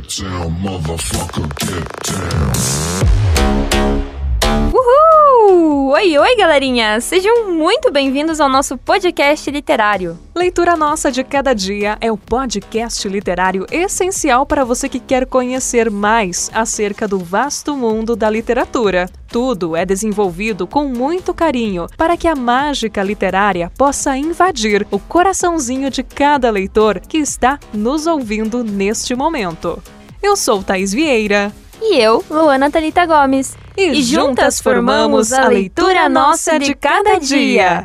Get down, motherfucker, get down. Oi, oi, galerinha! Sejam muito bem-vindos ao nosso podcast literário. Leitura Nossa de Cada Dia é o podcast literário essencial para você que quer conhecer mais acerca do vasto mundo da literatura. Tudo é desenvolvido com muito carinho para que a mágica literária possa invadir o coraçãozinho de cada leitor que está nos ouvindo neste momento. Eu sou Thais Vieira. E eu, Luana Talita Gomes. E, e juntas formamos a leitura nossa de cada dia.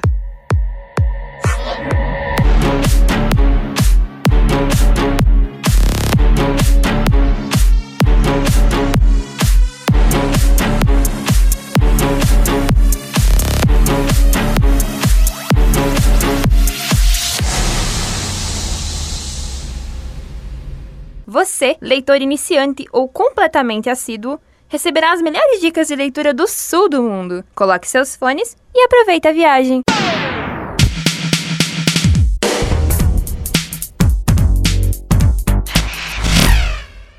Você, leitor iniciante ou completamente assíduo, receberá as melhores dicas de leitura do sul do mundo. Coloque seus fones e aproveite a viagem.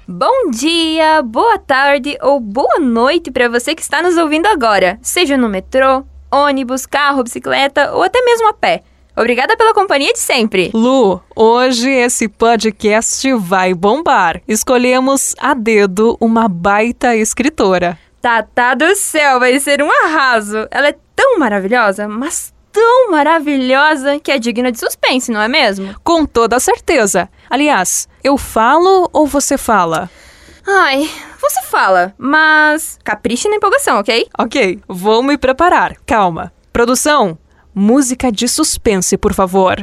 Bom dia, boa tarde ou boa noite para você que está nos ouvindo agora, seja no metrô, ônibus, carro, bicicleta ou até mesmo a pé. Obrigada pela companhia de sempre. Lu, hoje esse podcast vai bombar. Escolhemos a dedo uma baita escritora. Tata do céu, vai ser um arraso. Ela é tão maravilhosa, mas tão maravilhosa que é digna de suspense, não é mesmo? Com toda certeza. Aliás, eu falo ou você fala? Ai, você fala, mas capriche na empolgação, ok? Ok, vou me preparar. Calma. Produção, música de suspense, por favor.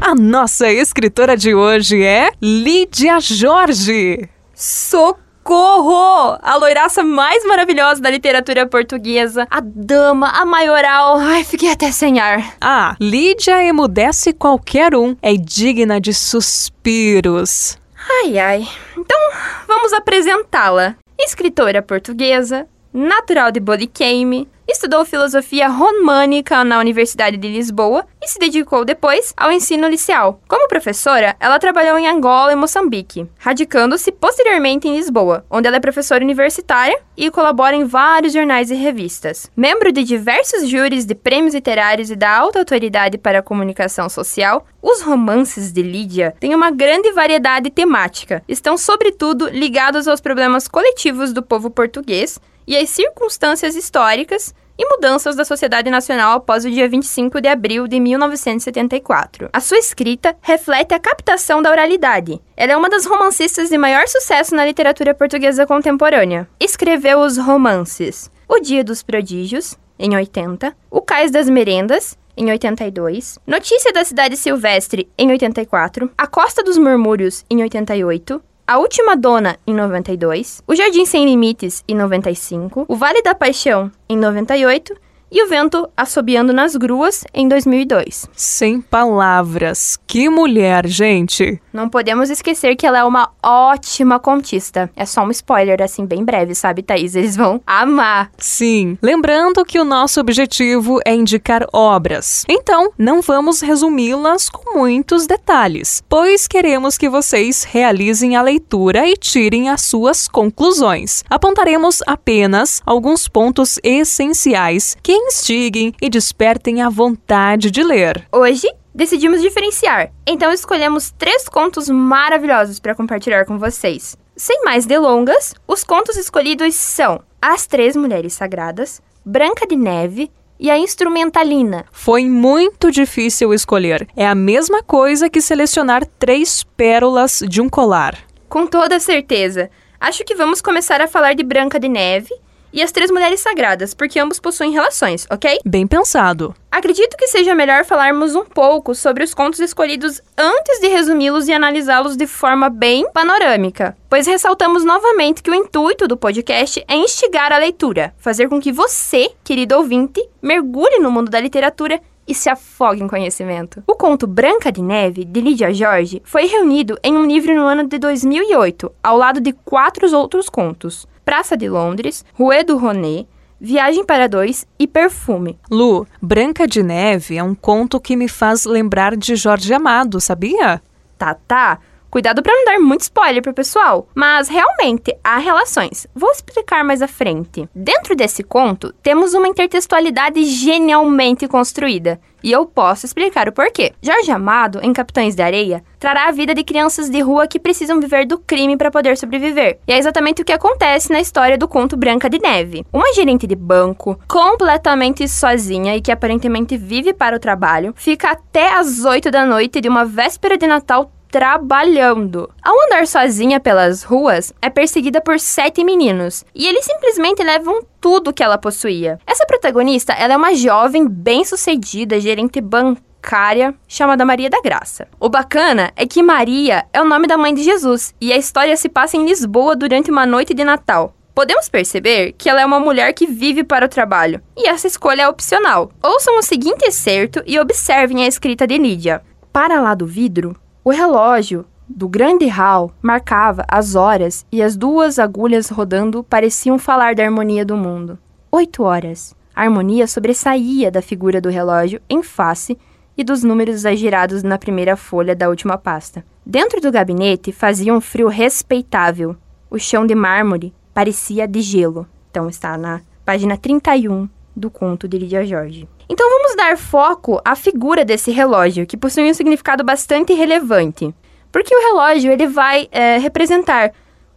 A nossa escritora de hoje é Lídia Jorge. Socorro! A loiraça mais maravilhosa da literatura portuguesa, a dama, a maioral. Ai, fiquei até sem ar. Ah, Lídia emudece qualquer um, é digna de suspiros. Ai, ai. Então, vamos apresentá-la. Escritora portuguesa, natural de Boliqueime, estudou filosofia românica na Universidade de Lisboa e se dedicou depois ao ensino liceal. Como professora, ela trabalhou em Angola e Moçambique, radicando-se posteriormente em Lisboa, onde ela é professora universitária e colabora em vários jornais e revistas. Membro de diversos júris de prêmios literários e da alta autoridade para a comunicação social, os romances de Lídia têm uma grande variedade temática, estão sobretudo ligados aos problemas coletivos do povo português e às circunstâncias históricas e mudanças da sociedade nacional após o dia 25 de abril de 1974. A sua escrita reflete a captação da oralidade. Ela é uma das romancistas de maior sucesso na literatura portuguesa contemporânea. Escreveu os romances O Dia dos Prodígios, em 80, O Cais das Merendas, em 82, Notícia da Cidade Silvestre, em 84, A Costa dos Murmúrios, em 88, a Última Dona, em 92, O Jardim Sem Limites, em 95, O Vale da Paixão, em 98 e O Vento Assobiando nas Gruas, em 2002. Sem palavras. Que mulher, gente! Não podemos esquecer que ela é uma ótima contista. É só um spoiler, assim, bem breve, sabe, Thaís? Eles vão amar. Sim. Lembrando que o nosso objetivo é indicar obras. Então, não vamos resumi-las com muitos detalhes, pois queremos que vocês realizem a leitura e tirem as suas conclusões. Apontaremos apenas alguns pontos essenciais que instiguem e despertem a vontade de ler. Hoje, decidimos diferenciar, então escolhemos três contos maravilhosos para compartilhar com vocês. Sem mais delongas, os contos escolhidos são As Três Mulheres Sagradas, Branca de Neve e a Instrumentalina. Foi muito difícil escolher. É a mesma coisa que selecionar três pérolas de um colar. Com toda certeza. Acho que vamos começar a falar de Branca de Neve e as três mulheres sagradas, porque ambos possuem relações, ok? Bem pensado. Acredito que seja melhor falarmos um pouco sobre os contos escolhidos antes de resumi-los e analisá-los de forma bem panorâmica, pois ressaltamos novamente que o intuito do podcast é instigar a leitura, fazer com que você, querido ouvinte, mergulhe no mundo da literatura e se afogue em conhecimento. O conto Branca de Neve, de Lídia Jorge, foi reunido em um livro no ano de 2008, ao lado de quatro outros contos: Praça de Londres, Rue do Ronet, Viagem para Dois e Perfume. Lu, Branca de Neve é um conto que me faz lembrar de Jorge Amado, sabia? Tá, tá. Cuidado para não dar muito spoiler pro pessoal, mas realmente há relações. Vou explicar mais à frente. Dentro desse conto, temos uma intertextualidade genialmente construída, e eu posso explicar o porquê. Jorge Amado, em Capitães de Areia, trará a vida de crianças de rua que precisam viver do crime para poder sobreviver. E é exatamente o que acontece na história do conto Branca de Neve. Uma gerente de banco, completamente sozinha e que aparentemente vive para o trabalho, fica até as 8 da noite de uma véspera de Natal trabalhando. Ao andar sozinha pelas ruas, é perseguida por sete meninos e eles simplesmente levam tudo que ela possuía. Essa protagonista, ela é uma jovem bem-sucedida gerente bancária chamada Maria da Graça. O bacana é que Maria é o nome da mãe de Jesus e a história se passa em Lisboa durante uma noite de Natal. Podemos perceber que ela é uma mulher que vive para o trabalho, e essa escolha é opcional. Ouçam o seguinte excerto e observem a escrita de Lídia. Para lá do vidro, o relógio do grande hall marcava as horas e as duas agulhas rodando pareciam falar da harmonia do mundo. Oito horas. A harmonia sobressaía da figura do relógio em face e dos números agirados na primeira folha da última pasta. Dentro do gabinete fazia um frio respeitável. O chão de mármore parecia de gelo. Então está na página 31 do conto de Lídia Jorge. Então vamos dar foco à figura desse relógio, que possui um significado bastante relevante. Porque o relógio ele vai é, representar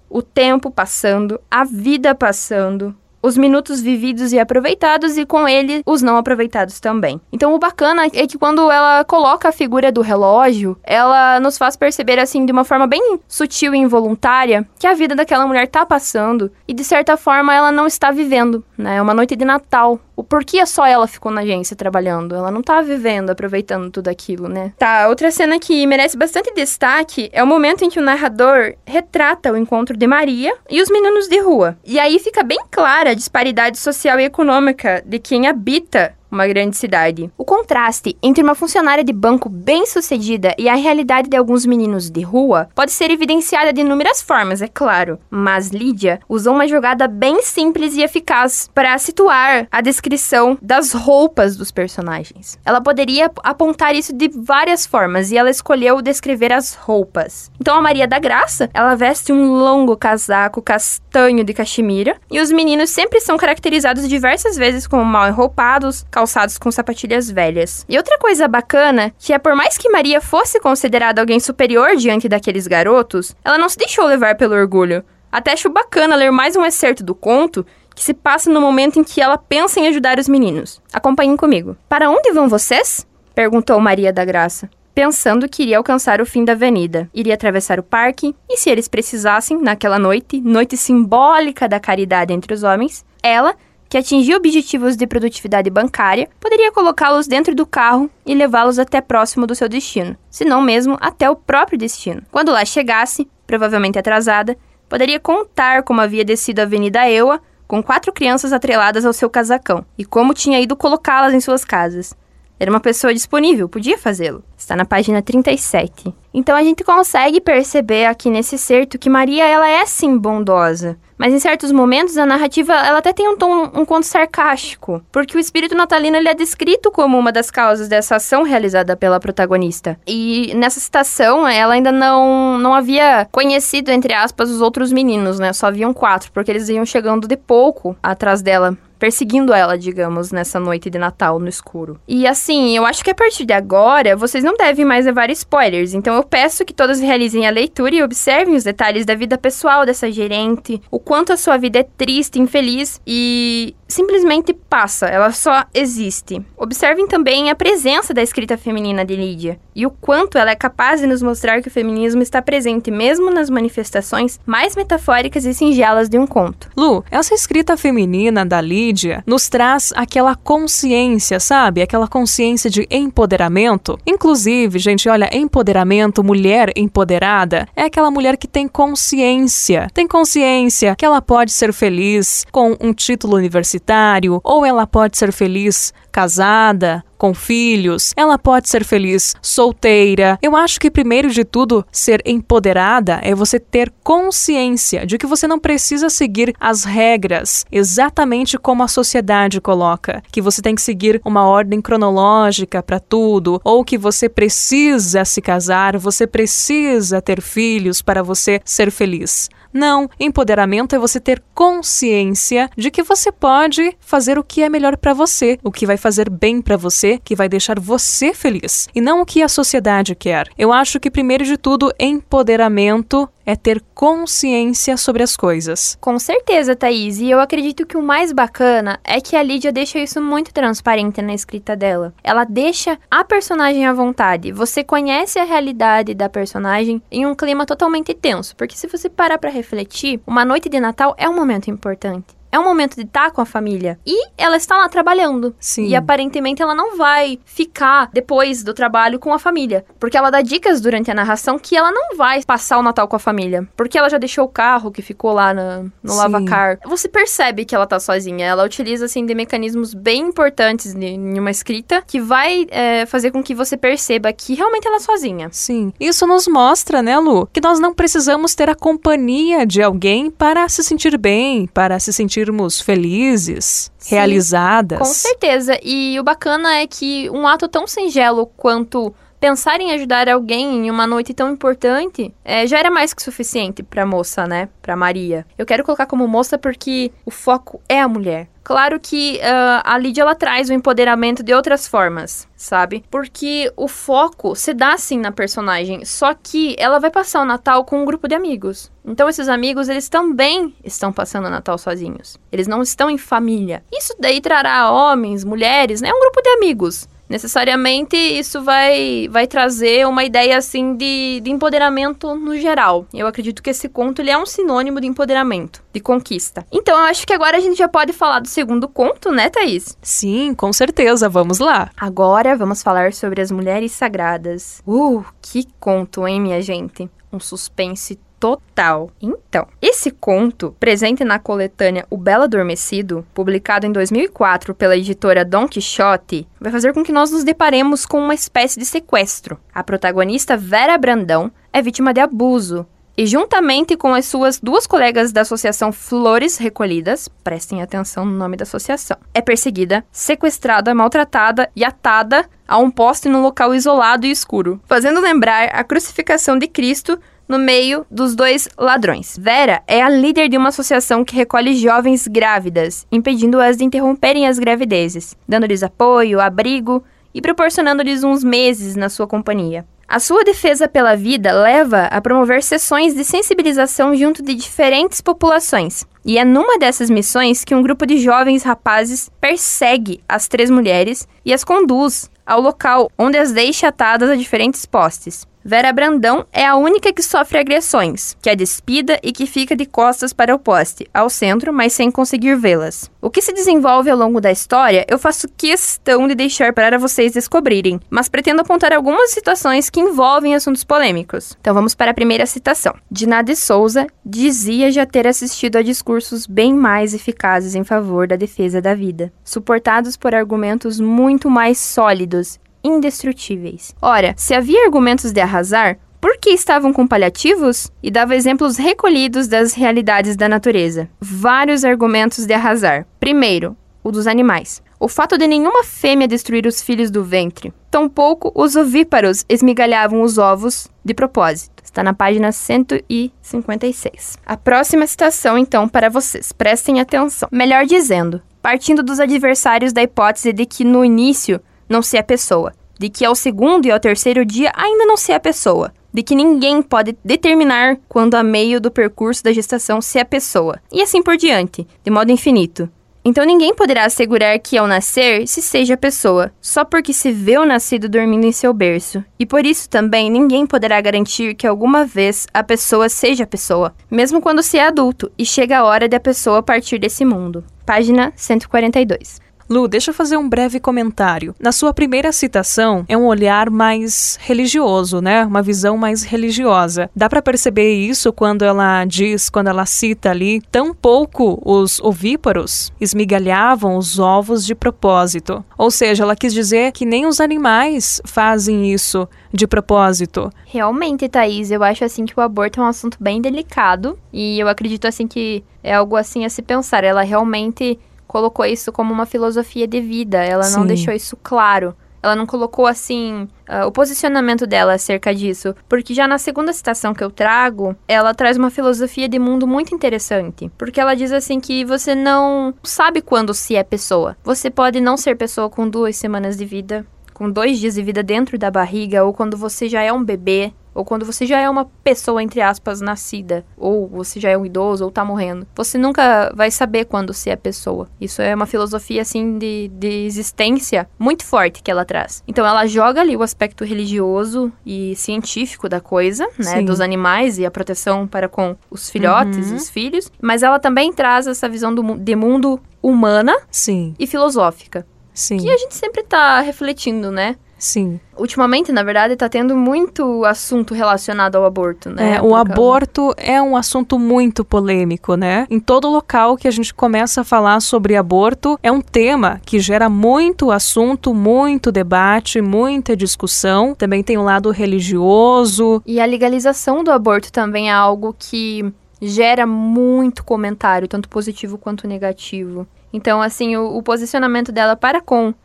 o tempo passando, a vida passando, os minutos vividos e aproveitados e com ele os não aproveitados também. Então o bacana é que quando ela coloca a figura do relógio, ela nos faz perceber assim de uma forma bem sutil e involuntária que a vida daquela mulher tá passando e de certa forma ela não está vivendo, né? É uma noite de Natal. O porquê só ela ficou na agência trabalhando? Ela não tá vivendo, aproveitando tudo aquilo, né? Tá, outra cena que merece bastante destaque é o momento em que o narrador retrata o encontro de Maria e os meninos de rua. E aí fica bem clara disparidade social e econômica de quem habita uma grande cidade. O contraste entre uma funcionária de banco bem-sucedida e a realidade de alguns meninos de rua pode ser evidenciada de inúmeras formas, é claro, mas Lídia usou uma jogada bem simples e eficaz para situar a descrição das roupas dos personagens. Ela poderia apontar isso de várias formas e ela escolheu descrever as roupas. Então a Maria da Graça, ela veste um longo casaco castanho de cachemira e os meninos sempre são caracterizados diversas vezes como mal enroupados, calçados com sapatilhas velhas. E outra coisa bacana, que é por mais que Maria fosse considerada alguém superior diante daqueles garotos, ela não se deixou levar pelo orgulho. Até acho bacana ler mais um excerto do conto que se passa no momento em que ela pensa em ajudar os meninos. Acompanhem comigo. Para onde vão vocês? perguntou Maria da Graça, pensando que iria alcançar o fim da avenida. Iria atravessar o parque, e se eles precisassem, naquela noite, noite simbólica da caridade entre os homens, ela que atingir objetivos de produtividade bancária, poderia colocá-los dentro do carro e levá-los até próximo do seu destino, se não mesmo até o próprio destino. Quando lá chegasse, provavelmente atrasada, poderia contar como havia descido a Avenida Eua com quatro crianças atreladas ao seu casacão e como tinha ido colocá-las em suas casas. Era uma pessoa disponível, podia fazê-lo. Está na página 37. Então a gente consegue perceber aqui nesse certo que Maria ela é sim bondosa. Mas em certos momentos a narrativa ela até tem um tom um conto sarcástico, porque o espírito natalino ele é descrito como uma das causas dessa ação realizada pela protagonista. E nessa citação ela ainda não não havia conhecido entre aspas os outros meninos, né? Só haviam quatro, porque eles iam chegando de pouco atrás dela perseguindo ela, digamos, nessa noite de Natal no escuro. E assim, eu acho que a partir de agora, vocês não devem mais levar spoilers, então eu peço que todos realizem a leitura e observem os detalhes da vida pessoal dessa gerente, o quanto a sua vida é triste, infeliz e simplesmente passa, ela só existe. Observem também a presença da escrita feminina de Lídia e o quanto ela é capaz de nos mostrar que o feminismo está presente mesmo nas manifestações mais metafóricas e singelas de um conto. Lu, essa escrita feminina da Lídia nos traz aquela consciência, sabe? Aquela consciência de empoderamento. Inclusive, gente, olha, empoderamento, mulher empoderada, é aquela mulher que tem consciência. Tem consciência que ela pode ser feliz com um título universitário ou ela pode ser feliz casada, com filhos, ela pode ser feliz solteira. Eu acho que, primeiro de tudo, ser empoderada é você ter consciência de que você não precisa seguir as regras exatamente como a sociedade coloca, que você tem que seguir uma ordem cronológica para tudo, ou que você precisa se casar, você precisa ter filhos para você ser feliz. Não, empoderamento é você ter consciência de que você pode fazer o que é melhor para você, o que vai fazer bem para você, que vai deixar você feliz, e não o que a sociedade quer. Eu acho que primeiro de tudo, empoderamento é ter consciência sobre as coisas. Com certeza, Thaís. E eu acredito que o mais bacana é que a Lídia deixa isso muito transparente na escrita dela. Ela deixa a personagem à vontade. Você conhece a realidade da personagem em um clima totalmente tenso. Porque se você parar para refletir, uma noite de Natal é um momento importante. É um momento de estar com a família. E ela está lá trabalhando. Sim. E aparentemente ela não vai ficar depois do trabalho com a família. Porque ela dá dicas durante a narração que ela não vai passar o Natal com a família. Porque ela já deixou o carro que ficou lá no Sim. lavacar. Você percebe que ela tá sozinha. Ela utiliza, assim, de mecanismos bem importantes em uma escrita que vai é, fazer com que você perceba que realmente ela é sozinha. Sim. Isso nos mostra, né, Lu, que nós não precisamos ter a companhia de alguém para se sentir bem, para se sentirmos felizes, Sim, realizadas. Com certeza. E o bacana é que um ato tão singelo quanto pensar em ajudar alguém em uma noite tão importante é, já era mais que suficiente pra moça, né? Pra Maria. Eu quero colocar como moça porque o foco é a mulher. Claro que uh, a Lídia ela traz o empoderamento de outras formas, sabe? Porque o foco se dá sim na personagem, só que ela vai passar o Natal com um grupo de amigos. Então esses amigos, eles também estão passando o Natal sozinhos. Eles não estão em família. Isso daí trará homens, mulheres, né? Um grupo de amigos necessariamente isso vai, vai trazer uma ideia assim de, de empoderamento no geral. Eu acredito que esse conto ele é um sinônimo de empoderamento, de conquista. Então eu acho que agora a gente já pode falar do segundo conto, né, Thaís? Sim, com certeza. Vamos lá. Agora vamos falar sobre as mulheres sagradas. Uh, que conto, hein, minha gente? Um suspense total. Então, esse conto, presente na coletânea O Belo Adormecido, publicado em 2004 pela editora Don Quixote, vai fazer com que nós nos deparemos com uma espécie de sequestro. A protagonista Vera Brandão é vítima de abuso. E juntamente com as suas duas colegas da associação Flores Recolhidas, prestem atenção no nome da associação, é perseguida, sequestrada, maltratada e atada a um poste num local isolado e escuro, fazendo lembrar a crucificação de Cristo no meio dos dois ladrões. Vera é a líder de uma associação que recolhe jovens grávidas, impedindo-as de interromperem as gravidezes, dando-lhes apoio, abrigo e proporcionando-lhes uns meses na sua companhia. A sua defesa pela vida leva a promover sessões de sensibilização junto de diferentes populações. E é numa dessas missões que um grupo de jovens rapazes persegue as três mulheres e as conduz ao local onde as deixa atadas a diferentes postes. Vera Brandão é a única que sofre agressões, que é despida e que fica de costas para o poste, ao centro, mas sem conseguir vê-las. O que se desenvolve ao longo da história, eu faço questão de deixar para vocês descobrirem, mas pretendo apontar algumas situações que envolvem assuntos polêmicos. Então vamos para a primeira citação. Dinade Souza dizia já ter assistido a discursos bem mais eficazes em favor da defesa da vida, suportados por argumentos muito mais sólidos indestrutíveis. Ora, se havia argumentos de arrasar, por que estavam com paliativos? E dava exemplos recolhidos das realidades da natureza. Vários argumentos de arrasar. Primeiro, o dos animais. o fato de nenhuma fêmea destruir os filhos do ventre. Tampouco os ovíparos esmigalhavam os ovos de propósito. Está na página 156. A próxima citação, então, para vocês. Prestem atenção. Melhor dizendo, partindo dos adversários da hipótese de que no início não se é pessoa, de que ao segundo e ao terceiro dia ainda não se é pessoa, de que ninguém pode determinar quando a meio do percurso da gestação se é pessoa, e assim por diante, de modo infinito. Então ninguém poderá assegurar que ao nascer se seja pessoa, só porque se vê o nascido dormindo em seu berço. E por isso também ninguém poderá garantir que alguma vez a pessoa seja pessoa, mesmo quando se é adulto e chega a hora de a pessoa partir desse mundo. Página 142. Lu, deixa eu fazer um breve comentário. Na sua primeira citação, é um olhar mais religioso, né? Uma visão mais religiosa. Dá para perceber isso quando ela diz, quando ela cita ali, tão pouco os ovíparos esmigalhavam os ovos de propósito. Ou seja, ela quis dizer que nem os animais fazem isso de propósito. Realmente, Thaís, eu acho assim que o aborto é um assunto bem delicado e eu acredito assim que é algo assim a se pensar. Ela realmente colocou isso como uma filosofia de vida, ela Sim. não deixou isso claro. Ela não colocou assim uh, o posicionamento dela acerca disso, porque já na segunda citação que eu trago, ela traz uma filosofia de mundo muito interessante, porque ela diz assim que você não sabe quando se é pessoa. Você pode não ser pessoa com duas semanas de vida, com dois dias de vida dentro da barriga, ou quando você já é um bebê, ou quando você já é uma pessoa, entre aspas, nascida, ou você já é um idoso, ou tá morrendo. Você nunca vai saber quando se é pessoa. Isso é uma filosofia, assim, de, de existência muito forte que ela traz. Então, ela joga ali o aspecto religioso e científico da coisa, né? Sim. Dos animais e a proteção para com os filhotes, uhum. os filhos. Mas ela também traz essa visão do, de mundo humana Sim. e filosófica. Sim. Que a gente sempre tá refletindo, né? Sim. Ultimamente, na verdade, tá tendo muito assunto relacionado ao aborto, né? É, o aborto é um assunto muito polêmico, né? Em todo local que a gente começa a falar sobre aborto, é um tema que gera muito assunto, muito debate, muita discussão. Também tem o um lado religioso. E a legalização do aborto também é algo que gera muito comentário, tanto positivo quanto negativo. Então, assim, o, o posicionamento dela para com uh,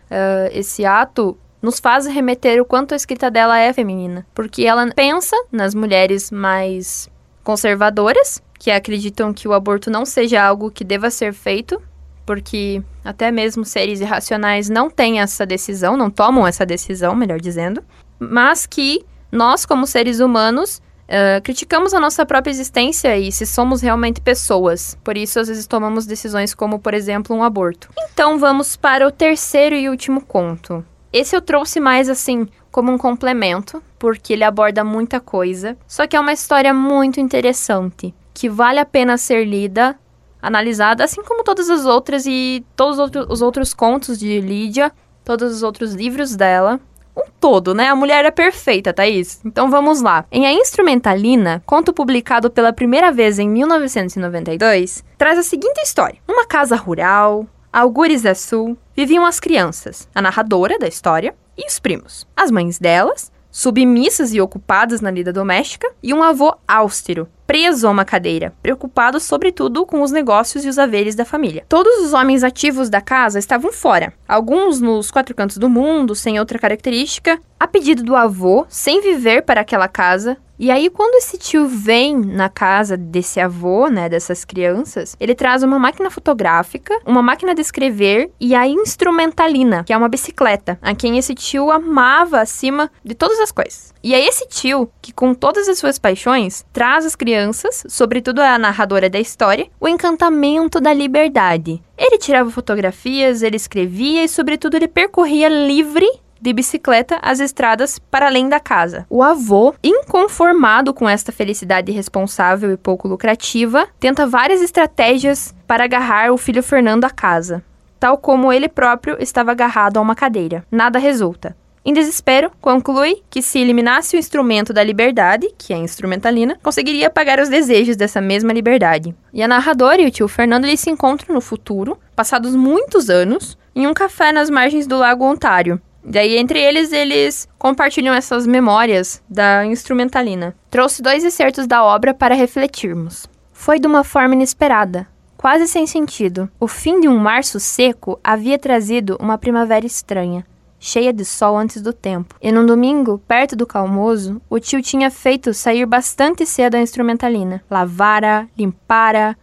esse ato nos faz remeter o quanto a escrita dela é feminina. Porque ela pensa nas mulheres mais conservadoras, que acreditam que o aborto não seja algo que deva ser feito, porque até mesmo seres irracionais não têm essa decisão, não tomam essa decisão, melhor dizendo, mas que nós, como seres humanos, Uh, criticamos a nossa própria existência e se somos realmente pessoas. Por isso, às vezes, tomamos decisões como, por exemplo, um aborto. Então, vamos para o terceiro e último conto. Esse eu trouxe mais assim como um complemento, porque ele aborda muita coisa. Só que é uma história muito interessante, que vale a pena ser lida, analisada, assim como todas as outras e todos os outros contos de Lídia, todos os outros livros dela. Um todo, né? A mulher é perfeita, Thaís. Então vamos lá. Em A Instrumentalina, conto publicado pela primeira vez em 1992, traz a seguinte história: Uma casa rural, Algures da Sul, viviam as crianças, a narradora da história e os primos. As mães delas, submissas e ocupadas na vida doméstica, e um avô austero, preso a uma cadeira, preocupado sobretudo com os negócios e os haveres da família. Todos os homens ativos da casa estavam fora, alguns nos quatro cantos do mundo, sem outra característica, a pedido do avô, sem viver para aquela casa, e aí, quando esse tio vem na casa desse avô, né, dessas crianças, ele traz uma máquina fotográfica, uma máquina de escrever e a instrumentalina, que é uma bicicleta, a quem esse tio amava acima de todas as coisas. E é esse tio que, com todas as suas paixões, traz às crianças, sobretudo a narradora da história, o encantamento da liberdade. Ele tirava fotografias, ele escrevia e, sobretudo, ele percorria livre de bicicleta as estradas para além da casa. O avô, inconformado com esta felicidade irresponsável e pouco lucrativa, tenta várias estratégias para agarrar o filho Fernando à casa, tal como ele próprio estava agarrado a uma cadeira. Nada resulta. Em desespero, conclui que se eliminasse o instrumento da liberdade, que é a instrumentalina, conseguiria apagar os desejos dessa mesma liberdade. E a narradora e o tio Fernando se encontram no futuro, passados muitos anos, em um café nas margens do Lago Ontário, Daí, entre eles, eles compartilham essas memórias da instrumentalina. Trouxe dois excertos da obra para refletirmos. Foi de uma forma inesperada, quase sem sentido. O fim de um março seco havia trazido uma primavera estranha cheia de sol antes do tempo. E num domingo, perto do calmoso, o tio tinha feito sair bastante cedo a instrumentalina. Lavara, limpara,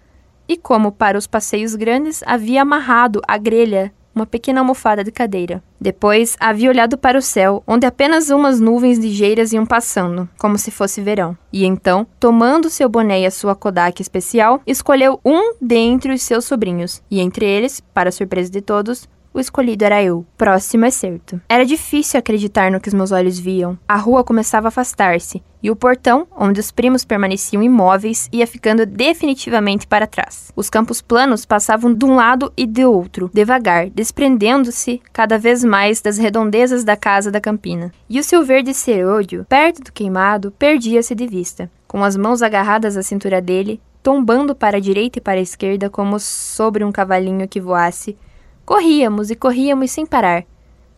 e como para os passeios grandes, havia amarrado a grelha uma pequena almofada de cadeira. Depois havia olhado para o céu, onde apenas umas nuvens ligeiras iam passando, como se fosse verão. E então, tomando seu boné e a sua Kodak especial, escolheu um dentre os seus sobrinhos, e entre eles, para surpresa de todos, o escolhido era eu. Próximo é certo. Era difícil acreditar no que os meus olhos viam. A rua começava a afastar-se, e o portão, onde os primos permaneciam imóveis, ia ficando definitivamente para trás. Os campos planos passavam de um lado e de outro, devagar, desprendendo-se cada vez mais das redondezas da casa da campina. E o seu verde cerúleo, perto do queimado, perdia-se de vista. Com as mãos agarradas à cintura dele, tombando para a direita e para a esquerda como sobre um cavalinho que voasse, Corríamos e corríamos sem parar.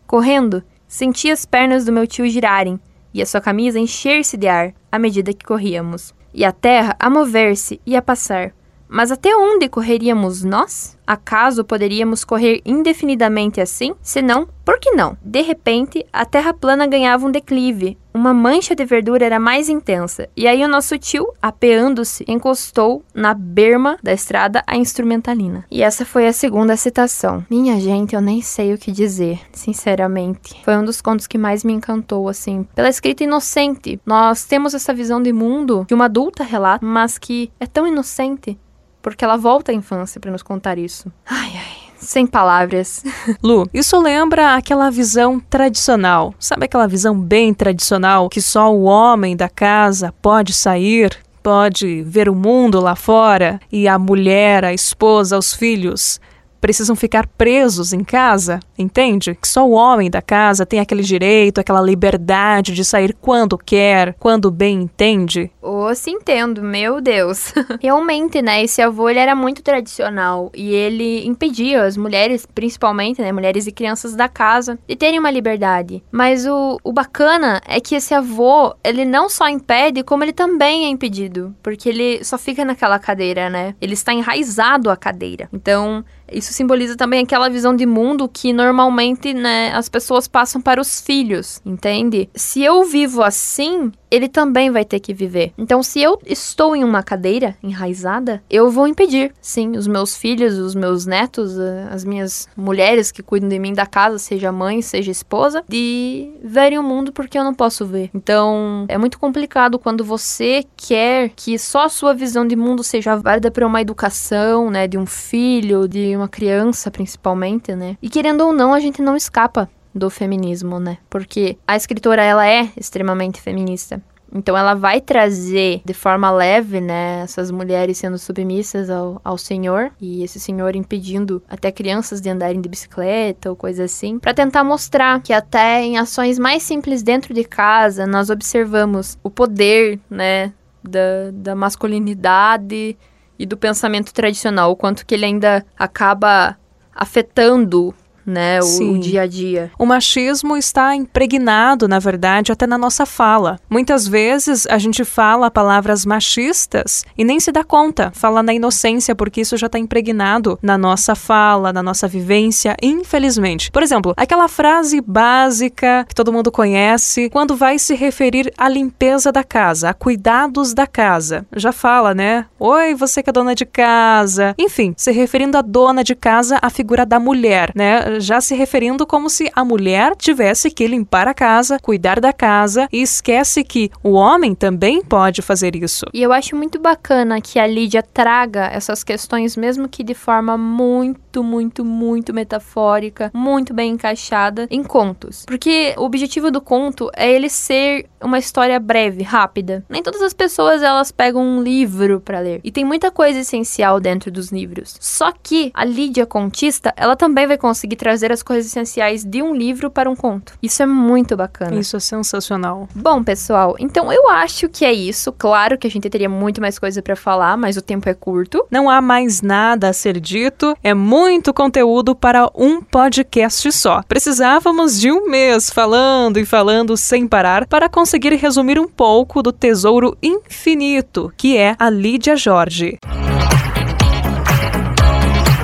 Correndo, senti as pernas do meu tio girarem e a sua camisa encher-se de ar à medida que corríamos, e a terra a mover-se e a passar. Mas até onde correríamos nós? Acaso poderíamos correr indefinidamente assim? Se não, por que não? De repente, a terra plana ganhava um declive, uma mancha de verdura era mais intensa, e aí o nosso tio, apeando-se, encostou na berma da estrada a instrumentalina. E essa foi a segunda citação. Minha gente, eu nem sei o que dizer, sinceramente. Foi um dos contos que mais me encantou, assim, pela escrita inocente. Nós temos essa visão de mundo que uma adulta relata, mas que é tão inocente, porque ela volta à infância para nos contar isso. Ai, ai sem palavras. Lu, isso lembra aquela visão tradicional. Sabe aquela visão bem tradicional que só o homem da casa pode sair, pode ver o mundo lá fora e a mulher, a esposa, os filhos precisam ficar presos em casa, entende? Que só o homem da casa tem aquele direito, aquela liberdade de sair quando quer, quando bem entende. Oh, se entendo, meu Deus. Realmente, né, esse avô ele era muito tradicional e ele impedia as mulheres, principalmente, né, mulheres e crianças da casa, de terem uma liberdade. Mas o, o bacana é que esse avô, ele não só impede, como ele também é impedido, porque ele só fica naquela cadeira, né? Ele está enraizado à cadeira. Então, isso simboliza também aquela visão de mundo que normalmente, né, as pessoas passam para os filhos, entende? Se eu vivo assim, ele também vai ter que viver. Então, se eu estou em uma cadeira enraizada, eu vou impedir, sim, os meus filhos, os meus netos, eh, as minhas mulheres que cuidam de mim da casa, seja mãe, seja esposa, de verem o mundo porque eu não posso ver. Então, é muito complicado quando você quer que só a sua visão de mundo seja válida para uma educação, né, de um filho, de uma criança principalmente, né? E querendo ou não, a gente não escapa do feminismo, né? Porque a escritora ela é extremamente feminista. Então ela vai trazer de forma leve, né, essas mulheres sendo submissas ao, ao senhor e esse senhor impedindo até crianças de andarem de bicicleta ou coisa assim, para tentar mostrar que até em ações mais simples dentro de casa nós observamos o poder, né, da, da masculinidade e do pensamento tradicional, o quanto que ele ainda acaba afetando né, o, o, dia a dia. O machismo está impregnado, na verdade, até na nossa fala. Muitas vezes a gente fala palavras machistas e nem se dá conta, fala na inocência, porque isso já está impregnado na nossa fala, na nossa vivência, infelizmente. Por exemplo, aquela frase básica que todo mundo conhece quando vai se referir à limpeza da casa, a cuidados da casa. Já fala, né? Oi, você que é dona de casa. Enfim, se referindo à dona de casa, a figura da mulher, né? Já se referindo como se a mulher tivesse que limpar a casa, cuidar da casa e esquece que o homem também pode fazer isso. E eu acho muito bacana que a Lídia traga essas questões, mesmo que de forma muito, muito, muito metafórica, muito bem encaixada em contos. Porque o objetivo do conto é ele ser uma história breve, rápida. Nem todas as pessoas elas pegam um livro para ler. E tem muita coisa essencial dentro dos livros. Só que a Lídia contista, ela também vai conseguir trazer as coisas essenciais de um livro para um conto. Isso é muito bacana. Isso é sensacional. Bom, pessoal, então eu acho que é isso. Claro que a gente teria muito mais coisa para falar, mas o tempo é curto. Não há mais nada a ser dito. É muito conteúdo para um podcast só. Precisávamos de um mês falando e falando sem parar para conseguir resumir um pouco do tesouro infinito que é a Lídia Jorge.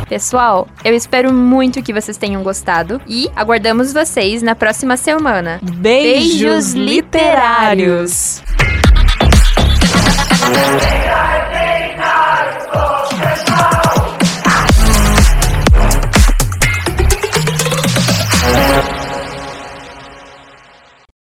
Pessoal, eu espero muito que vocês tenham gostado e aguardamos vocês na próxima semana. Beijos, Beijos literários. literários.